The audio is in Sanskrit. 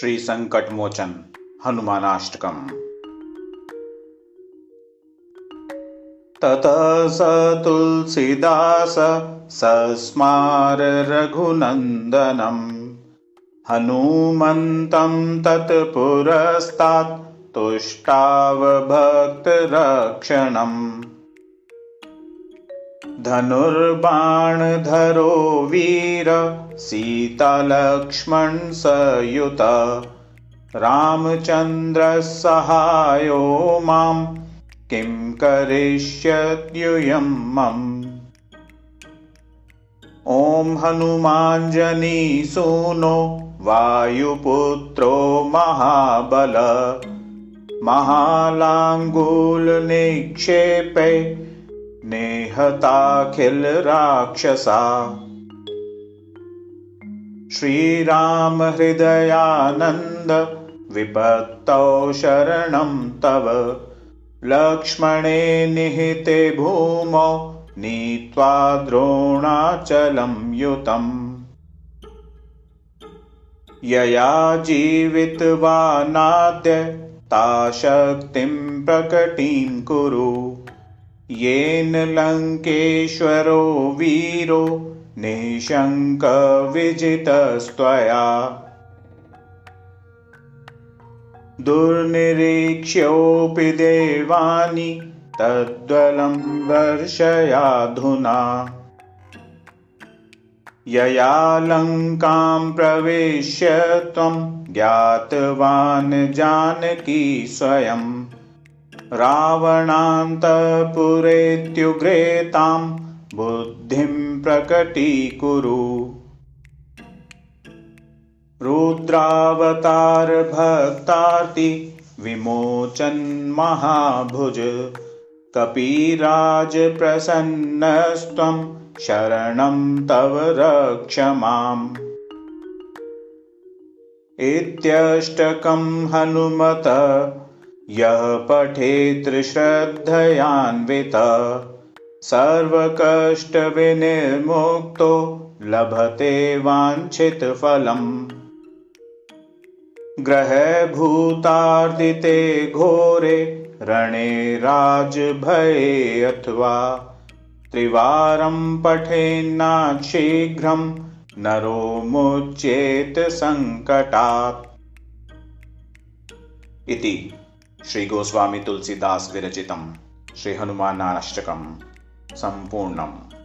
श्रीसङ्कटमोचन हनुमानाष्टकम्। ततः स तुलसीदास सस्मार रघुनन्दनम्। हनुमन्तं तत्पुरस्तात् तुष्टावभक्तरक्षणम् धनुर्बाणधरो वीर सीतालक्ष्मणसयुत रामचन्द्रसहायो मां किं करिष्यत्युयं मम। ॐ हनुमाञ्जनीसूनो वायुपुत्रो महाबल। महालाङ्गूलनिक्षेपे नेहताखिलराक्षसा। श्रीरामहृदयानन्द विपत्तौ शरणं तव। लक्ष्मणे निहिते भूमौ नीत्वा द्रोणाचलं युतम्। यया जीवितवानाद्य ता शक्तिं प्रकटीं कुरु येन लङ्केश्वरो वीरो निःशङ्कविजितस्त्वया। दुर्निरीक्ष्योऽपि देवानि तद्वलं वर्षयाधुना यया लङ्कां प्रवेश्य त्वं ज्ञातवान् जानकी स्वयम् रावणान्तपुरेत्युग्रेतां बुद्धिं प्रकटीकुरु। रुद्रावतारभक्तार्ति विमोचन्महाभुज कपिराजप्रसन्नस्त्वं शरणं तव रक्ष माम्। इत्यष्टकं हनुमत यः पठेत् श्रद्धयान्वितः सर्वकष्टविनिर्मुक्तो लभते वाञ्छितफलम् ग्रहभूतार्दिते घोरे रणे राजभये अथवा त्रिवारं पठेन्नाशीघ्रं नरो मुच्येत सङ्कटात् इति श्रीगोस्वामी तुलसीदास विरचितं श्रीहनुमानाष्टकं सम्पूर्णम्